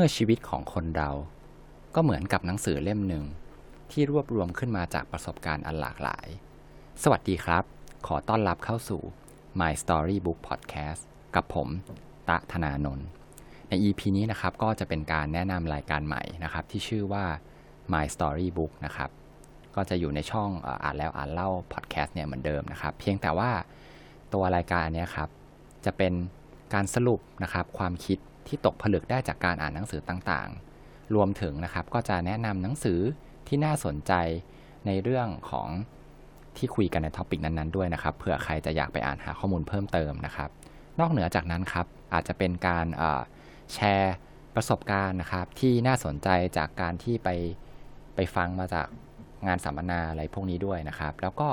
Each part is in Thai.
มื่อชีวิตของคนเราก็เหมือนกับหนังสือเล่มหนึ่ง ที่รวบรวมขึ้นมาจากประสบการณ์อันหลากหลาย สวัสดีครับ ขอต้อนรับเข้าสู่ My Story Book Podcast กับผมตะธนานนท์ใน EP นี้นะครับก็จะเป็นการแนะนำรายการใหม่นะครับ ที่ชื่อว่า My Story Book นะครับ ก็จะอยู่ในช่องอ่านแล้วอ่านเล่า podcast เนี่ยเหมือนเดิมนะครับ เพียงแต่ว่าตัวรายการนี้ครับ จะเป็นการสรุปนะครับความคิด ที่ตกผลึกได้จากการอ่านหนังสือต่างๆ รวมถึงนะครับก็จะแนะนำหนังสือที่น่าสนใจในเรื่องของที่คุยกันใน topic นั้นๆด้วยนะครับเผื่อใครจะอยากไปอ่านหาข้อมูลเพิ่มเติมนะครับ นอกเหนือจากนั้นครับอาจจะเป็นการแชร์ประสบการณ์นะครับ ที่น่าสนใจจากการที่ไปไปฟังมาจากงานสัมมนาอะไรพวกนี้ด้วยนะครับ แล้วก็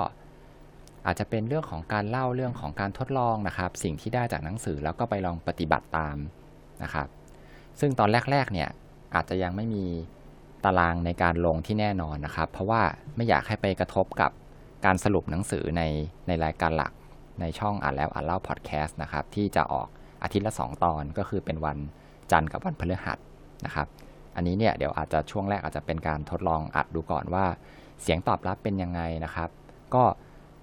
อาจจะเป็นเรื่องของการเล่าเรื่องของการทดลองนะครับ สิ่งที่ได้จากหนังสือแล้วก็ไปลองปฏิบัติตาม นะครับ ซึ่งตอนแรกๆเนี่ยอาจจะยังไม่มีตารางในการลงที่แน่นอนนะครับ เพราะว่าไม่อยากให้ไปกระทบกับการสรุปหนังสือในในรายการหลักในช่องอ่านแล้วอ่านเล่าพอดแคสต์นะครับที่จะออกอาทิตย์ละ 2 ตอนก็คือเป็นวันจันทร์กับวันพฤหัสนะครับ อันนี้เนี่ยเดี๋ยวอาจจะช่วงแรกอาจจะเป็นการทดลองอัดดูก่อนว่า เสียงตอบรับเป็นยังไงนะครับ ก็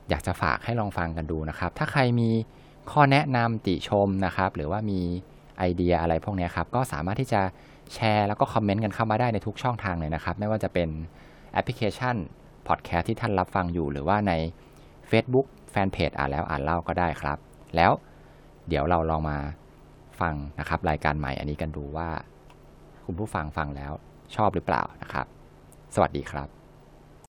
อยากจะฝากให้ลองฟังกันดูนะครับ ถ้าใครมีข้อแนะนำติชมนะครับ หรือว่ามี ไอเดียอะไรพวกนี้ครับ ก็สามารถที่จะแชร์แล้วก็คอมเมนต์กันเข้ามาได้ในทุกช่องทางเลยนะครับ ไม่ว่าจะเป็นแอปพลิเคชันพอดแคสต์ที่ท่านรับฟังอยู่ หรือว่าใน Facebook แฟนเพจอ่านแล้วอ่านเล่าก็ได้ครับ แล้วเดี๋ยวเราลองมาฟังนะครับ รายการใหม่อันนี้กันดูว่า คุณผู้ฟังฟังแล้วชอบหรือเปล่านะครับ สวัสดีครับ